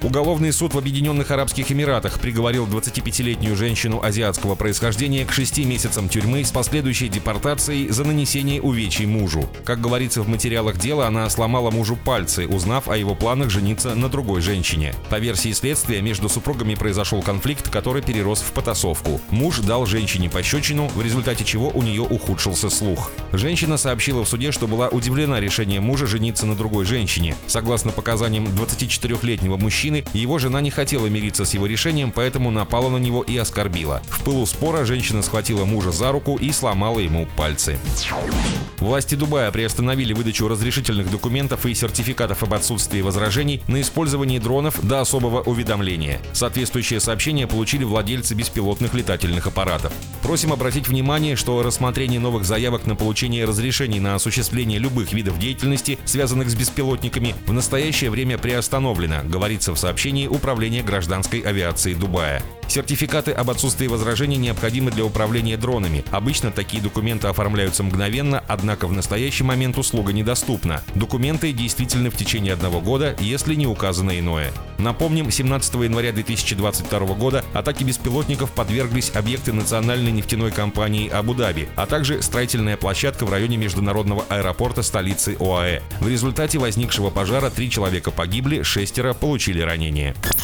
Уголовный суд в Объединенных Арабских Эмиратах приговорил 25-летнюю женщину азиатского происхождения к 6 месяцам тюрьмы с последующей депортацией за нанесение увечий мужу. Как говорится в материалах дела, она сломала мужу пальцы, узнав о его планах жениться на другой женщине. По версии следствия, между супругами произошел конфликт, который перерос в потасовку. Муж дал женщине пощечину, в результате чего у нее ухудшился слух. Женщина сообщила в суде, что была удивлена решением мужа жениться на другой женщине. Согласно показаниям 24-летнего мужчины, мужчины, его жена не хотела мириться с его решением, поэтому напала на него и оскорбила. В пылу спора женщина схватила мужа за руку и сломала ему пальцы. Власти Дубая приостановили выдачу разрешительных документов и сертификатов об отсутствии возражений на использование дронов до особого уведомления. Соответствующее сообщение получили владельцы беспилотных летательных аппаратов. Просим обратить внимание, что рассмотрение новых заявок на получение разрешений на осуществление любых видов деятельности, связанных с беспилотниками, в настоящее время приостановлено, говорится в сообщении Управления гражданской авиации Дубая. Сертификаты об отсутствии возражений необходимы для управления дронами. Обычно такие документы оформляются мгновенно, однако в настоящий момент услуга недоступна. Документы действительны в течение одного года, если не указано иное. Напомним, 17 января 2022 года атаки беспилотников подверглись объекты национальной нефтяной компании Абу-Даби, а также строительная площадка в районе международного аэропорта столицы ОАЭ. В результате возникшего пожара три человека погибли, шестеро получили ранения.